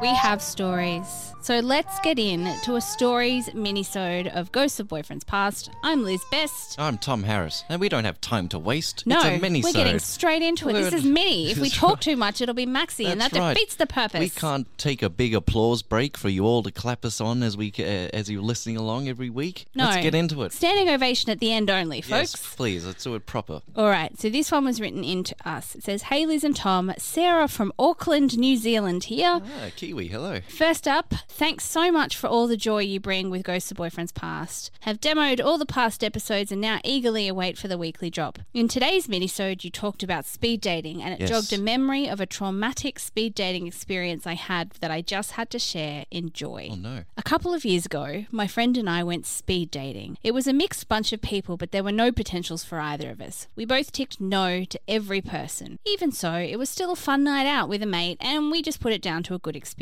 We have stories. So let's get in to a stories minisode of Ghosts of Boyfriends Past. I'm Liz Best. I'm Tom Harris, and we don't have time to waste. No, it's a mini we're getting straight into it. This is mini. If we talk too much, it'll be maxi, and that right. defeats the purpose. We can't take a big applause break for you all to clap us on as we uh, as you're listening along every week. No. Let's get into it. Standing ovation at the end only, folks. Yes, please. Let's do it proper. All right, so this one was written in to us. It says, Hey Liz and Tom, Sarah from Auckland, New Zealand here. Ah, Kiwi. Hello. First up, thanks so much for all the joy you bring with Ghosts of Boyfriends Past. Have demoed all the past episodes and now eagerly await for the weekly drop. In today's minisode, you talked about speed dating, and it Yes. jogged a memory of a traumatic speed dating experience I had that I just had to share. Enjoy. Oh no. A couple of years ago, my friend and I went speed dating. It was a mixed bunch of people, but there were no potentials for either of us. We both ticked no to every person. Even so, it was still a fun night out with a mate, and we just put it down to a good experience.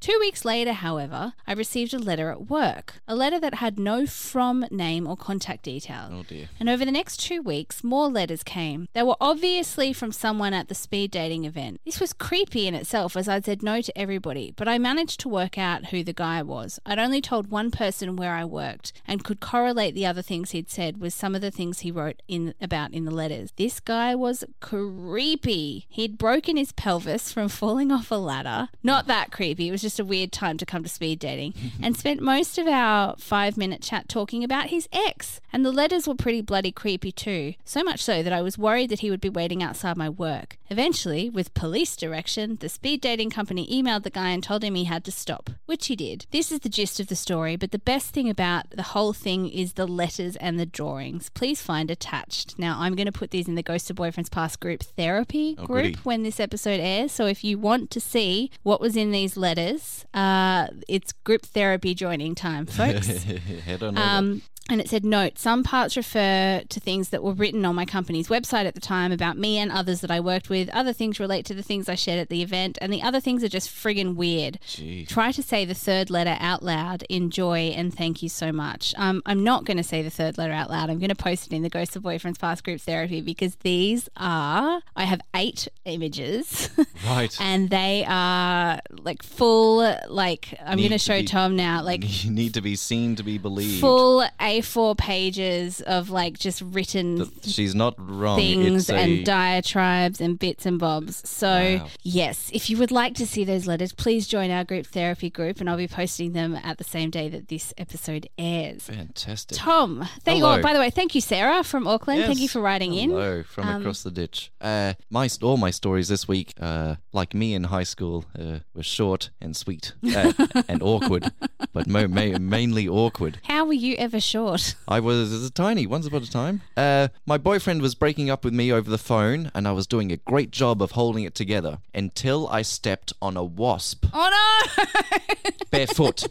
Two weeks later, however, I received a letter at work. A letter that had no from name or contact details. Oh dear. And over the next two weeks, more letters came. They were obviously from someone at the speed dating event. This was creepy in itself as I'd said no to everybody, but I managed to work out who the guy was. I'd only told one person where I worked and could correlate the other things he'd said with some of the things he wrote in about in the letters. This guy was creepy. He'd broken his pelvis from falling off a ladder. Not that creepy, it was just a weird time to come to speed dating. and spent most of our five minute chat talking about his ex. And the letters were pretty bloody creepy too. So much so that I was worried that he would be waiting outside my work. Eventually, with police direction, the speed dating company emailed the guy and told him he had to stop, which he did. This is the gist of the story, but the best thing about the whole thing is the letters and the drawings. Please find attached. Now, I'm going to put these in the Ghost of Boyfriends Past group therapy Oh, group goody. when this episode airs. So if you want to see what was in these letters, uh, it's group therapy joining time, folks. Head on. Um, and it said, note, some parts refer to things that were written on my company's website at the time about me and others that I worked with. Other things relate to the things I shared at the event, and the other things are just friggin' weird. Gee. Try to say the third letter out loud. Enjoy and thank you so much. Um, I'm not going to say the third letter out loud. I'm going to post it in the Ghosts of Boyfriends Past Group Therapy because these are, I have eight images. Right. and they are like full, like, I'm going to show be- Tom now, like you need to be seen to be believed. full A4 pages of like just written Th- She's not wrong. things a, and diatribes and bits and bobs. So, Wow. yes, if you would like to see those letters, please join our group therapy group and I'll be posting them at the same day that this episode airs. fantastic. Tom, thank you. Hello. Oh, by the way, thank you, Sarah from Auckland. Thank you for writing in. Hello from Um, across the ditch. Uh, my all my stories this week, uh, like me in high school, uh, were short and sweet uh, and awkward, but mo- ma- mainly awkward. How were you ever short? I was a tiny once upon a time. Uh, my boyfriend was breaking up with me over the phone, and I was doing a great job of holding it together until I stepped on a wasp Oh no! barefoot.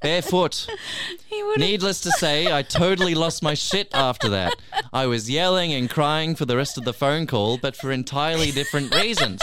Barefoot. Needless to say, I totally lost my shit after that. I was yelling and crying for the rest of the phone call, but for entirely different reasons.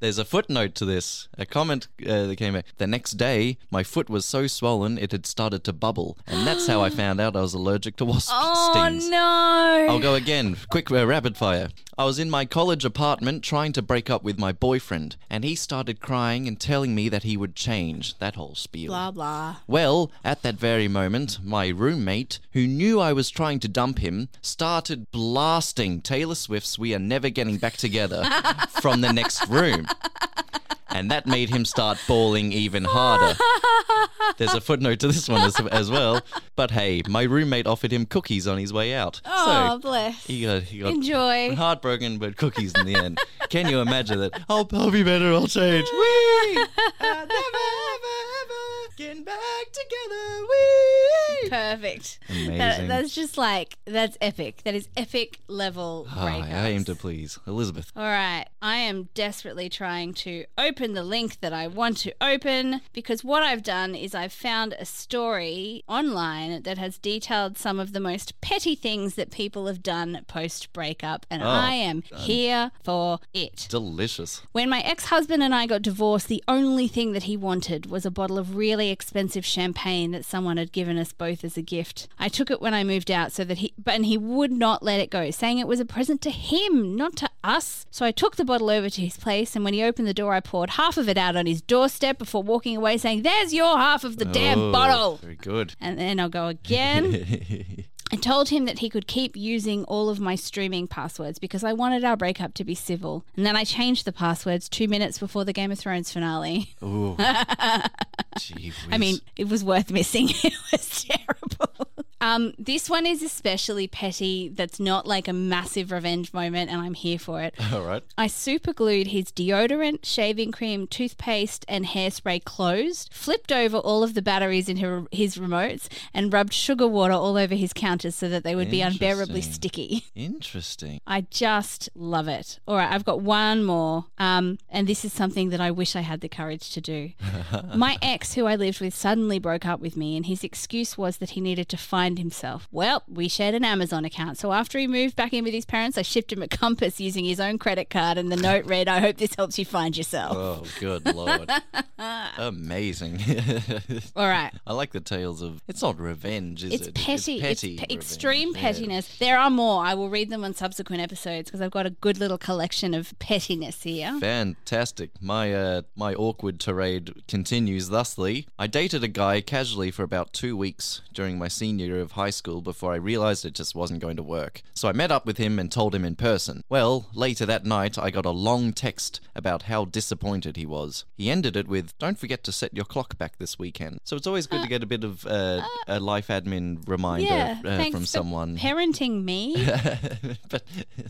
There's a footnote to this. A comment uh, that came out. The next day, my foot was so swollen it had started to bubble, and that's how I found out I was allergic to wasp Oh stings. Oh no! I'll go again. Quick, uh, rapid fire. I was in my college apartment trying to break up with my boyfriend, and he started crying and telling me that he would change. That whole spiel. Blah blah. Well, at that very moment, my roommate, who knew I was trying to dump him, started blasting Taylor Swift's We Are Never Getting Back Together from the next room. And that made him start bawling even harder. There's a footnote to this one as, as well. But hey, my roommate offered him cookies on his way out. Oh, so bless. he got, he got Enjoy. heartbroken, but cookies in the end. Can you imagine that? I'll, I'll be better, I'll change. I'll never, ever, ever get back together. Whee! Perfect. Amazing. That, that's just like, that's epic. That is epic level Ah, breakups. I aim to please. Elizabeth. All right, I am desperately trying to open the link that I want to open because what I've done is I've found a story online that has detailed some of the most petty things that people have done post breakup, and Oh, I am here for it. Delicious. When my ex husband and I got divorced, the only thing that he wanted was a bottle of really expensive champagne that someone had given us both as a gift. I took it when I moved out so that he, but and he would not let it go, saying it was a present to him, not to us. So I took the bottle over to his place, and when he opened the door, I poured half of it out on his doorstep before walking away, saying, There's your half of the damn Oh, bottle. Very good. And then I'll go again. I told him that he could keep using all of my streaming passwords because I wanted our breakup to be civil. And then I changed the passwords two minutes before the Game of Thrones finale. Ooh. Gee I mean, it was worth missing. it was terrible. Um, this one is especially petty. That's not like a massive revenge moment, and I'm here for it. all right. I superglued his deodorant, shaving cream, toothpaste, and hairspray closed, flipped over all of the batteries in her, his remotes, and rubbed sugar water all over his counters so that they would be unbearably sticky. Interesting. I just love it. All right, I've got one more. Um, and this is something that I wish I had the courage to do. My ex, who I lived with, suddenly broke up with me, and his excuse was that he needed to find himself. Well, we shared an Amazon account, so after he moved back in with his parents, I shipped him a compass using his own credit card, and the note read, I hope this helps you find yourself. Oh, good lord. Amazing. All right. I like the tales of. It's not revenge, is It's it? petty. It's, petty. pe- revenge, extreme yeah. pettiness. There are more. I will read them on subsequent episodes because I've got a good little collection of pettiness here. Fantastic. My uh, my awkward tirade continues thusly. I dated a guy casually for about two weeks during my senior year of high school before I realized it just wasn't going to work. So I met up with him and told him in person. Well, later that night, I got a long text about how disappointed he was. He ended it with, Don't forget to set your clock back this weekend. So it's always good to get a bit of uh, a life admin reminder Yeah, uh, thanks from someone. parenting me. but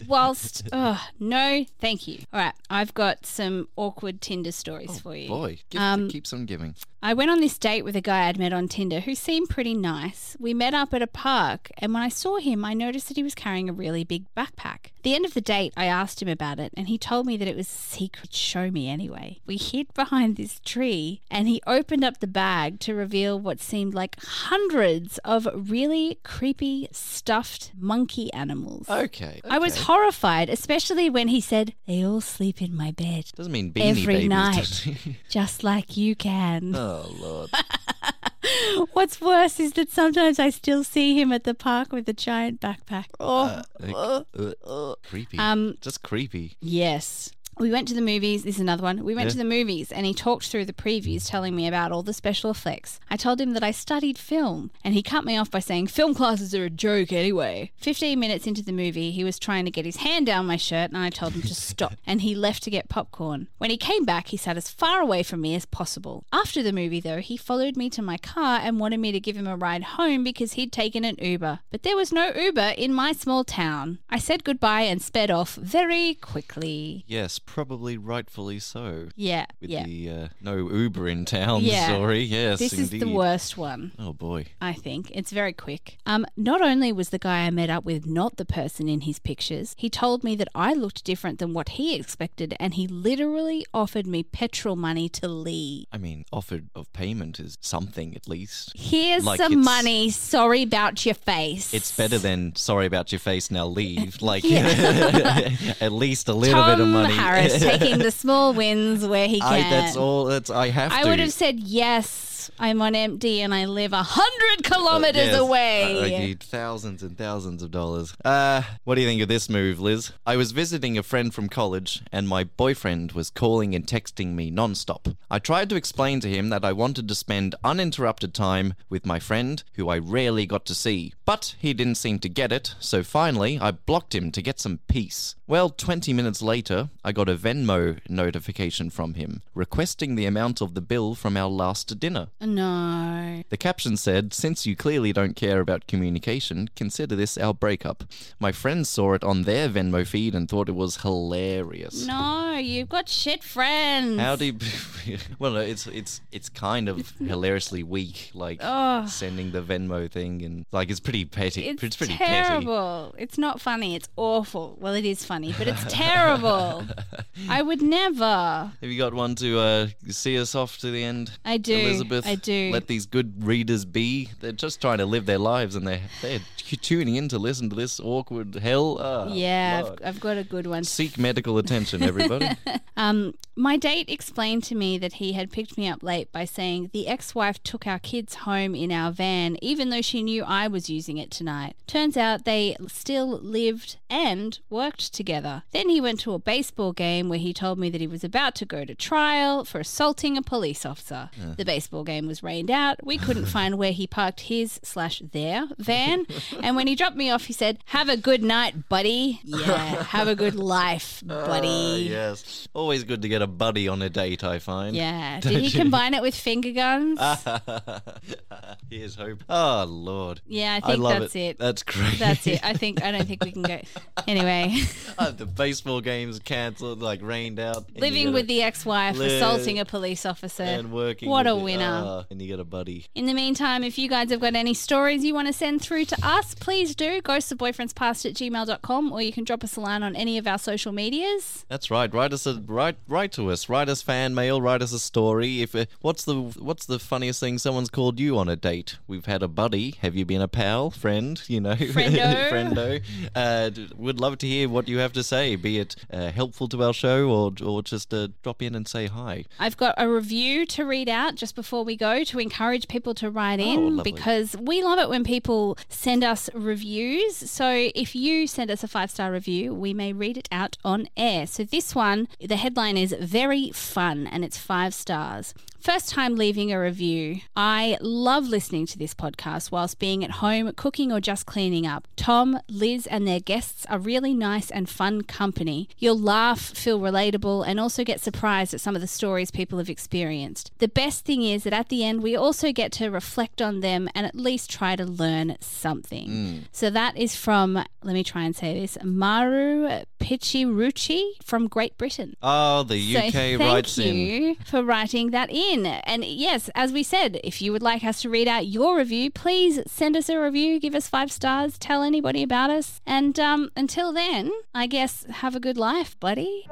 Whilst, oh, no, thank you. All right, I've got some awkward Tinder stories for you. Oh, boy, give, Um, keeps on giving. I went on this date with a guy I'd met on Tinder who seemed pretty nice. We met up at a park, and when I saw him, I noticed that he was carrying a really big backpack. At the end of the date, I asked him about it, and he told me that it was a secret. Show me anyway. We hid behind this tree, and he opened up the bag to reveal what seemed like hundreds of really creepy stuffed monkey animals. Okay. I was horrified, especially when he said, They all sleep in my bed, Doesn't mean beanie every babies, night. just like you can. oh lord. What's worse is that sometimes I still see him at the park with a giant backpack. Oh, Uh, uh, creepy. Um, Just creepy. yes. We went to the movies. This is another one. We went Yeah. to the movies and he talked through the previews, telling me about all the special effects. I told him that I studied film and he cut me off by saying, Film classes are a joke anyway. 15 minutes into the movie, he was trying to get his hand down my shirt and I told him to stop and he left to get popcorn. When he came back, he sat as far away from me as possible. After the movie, though, he followed me to my car and wanted me to give him a ride home because he'd taken an Uber. But there was no Uber in my small town. I said goodbye and sped off very quickly. Yes, probably rightfully so. Yeah, With yeah. the uh, no Uber in town Yeah. story. Yes, This indeed. is the worst one. Oh boy. I think it's very quick. Um, not only was the guy I met up with not the person in his pictures, he told me that I looked different than what he expected, and he literally offered me petrol money to leave. I mean, offered of payment is something at least. Here's Like some money. Sorry about your face. It's better than sorry about your face now leave. Like at least a little Tom bit of money. Harris taking the small wins where he can. I, that's all. That's I have I to. would have said yes Yes, I'm on empty and I live a hundred kilometers Yes, away. I, I need thousands and thousands of dollars. Uh, what do you think of this move, Liz? I was visiting a friend from college, and my boyfriend was calling and texting me nonstop. I tried to explain to him that I wanted to spend uninterrupted time with my friend, who I rarely got to see, but he didn't seem to get it, so finally I blocked him to get some peace. Well, 20 minutes later, I got a Venmo notification from him requesting the amount of the bill from our last dinner. No. The caption said, Since you clearly don't care about communication, consider this our breakup. My friends saw it on their Venmo feed and thought it was hilarious. No, you've got shit friends. How do you, well, it's it's it's kind of hilariously weak, like Ugh. sending the Venmo thing, and like it's pretty petty. It's, It's, pretty terrible. It's not funny. It's awful. Well, it is funny, but it's terrible. I would never. Have you got one to uh, see us off to the end? I do. Elizabeth. I do. Let these good readers be. They're just trying to live their lives, and they're they're tuning in to listen to this awkward hell. Ah, yeah, I've, I've got a good one. Seek medical attention, everybody. Um, my date explained to me that he had picked me up late by saying the ex-wife took our kids home in our van, even though she knew I was using it tonight. Turns out they still lived and worked together. Then he went to a baseball game where he told me that he was about to go to trial for assaulting a police officer. The baseball game was rained out. We couldn't find where he parked his slash their van, and when he dropped me off, he said, "Have a good night, buddy. Yeah, have a good life, buddy." Ah, yes. Always good to get a buddy on a date, I find. Yeah. Did he combine it with finger guns? Here's hope. Oh, Lord. yeah, I think love that's it. That's great. That's it. I think I don't think we can go. Anyway, Uh, the baseball game's cancelled, like rained out. living with the ex-wife, assaulting a police officer. and working. What a winner. ah, and you get a buddy. In the meantime, if you guys have got any stories you want to send through to us, please do. Ghostofboyfriendspast at gmail.com or you can drop us a line on any of our social medias. That's right. Write us a write write to us. Write us fan mail. Write us a story. If uh, what's the what's the funniest thing someone's called you on a date? We've had a buddy. Have you been a pal, friend? You know, Friendo. friendo. Uh, would love to hear what you have to say. Be it uh, helpful to our show or or just uh, drop in and say hi. I've got a review to read out just before we go to encourage people to write Oh, in lovely. because we love it when people send us reviews. So if you send us a five star review, we may read it out on air. So this one, the headline is very fun and it's five stars. First time leaving a review. I love listening to this podcast whilst being at home, cooking, or just cleaning up. Tom, Liz, and their guests are really nice and fun company. You'll laugh, feel relatable, and also get surprised at some of the stories people have experienced. The best thing is that at the end, we also get to reflect on them and at least try to learn something. Mm. So that is from, let me try and say this, Maru Pichiruchi from Great Britain. Oh, the UK So thank writes in. you for writing that in. And yes, as we said, if you would like us to read out your review, please send us a review, give us five stars, tell anybody about us. And um, until then, I guess have a good life, buddy.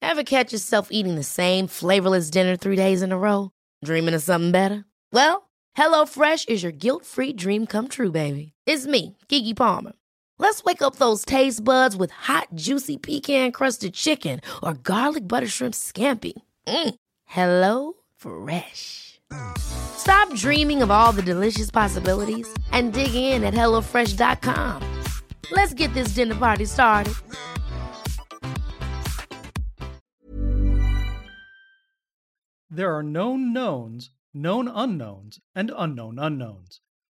Ever catch yourself eating the same flavorless dinner three days in a row? Dreaming of something better? Well, HelloFresh is your guilt-free dream come true, baby. It's me, Keke Palmer. Let's wake up those taste buds with hot, juicy pecan-crusted chicken or garlic butter shrimp scampi. Mm. Hello Fresh. Stop dreaming of all the delicious possibilities and dig in at HelloFresh.com. Let's get this dinner party started. There are known knowns, known unknowns, and unknown unknowns.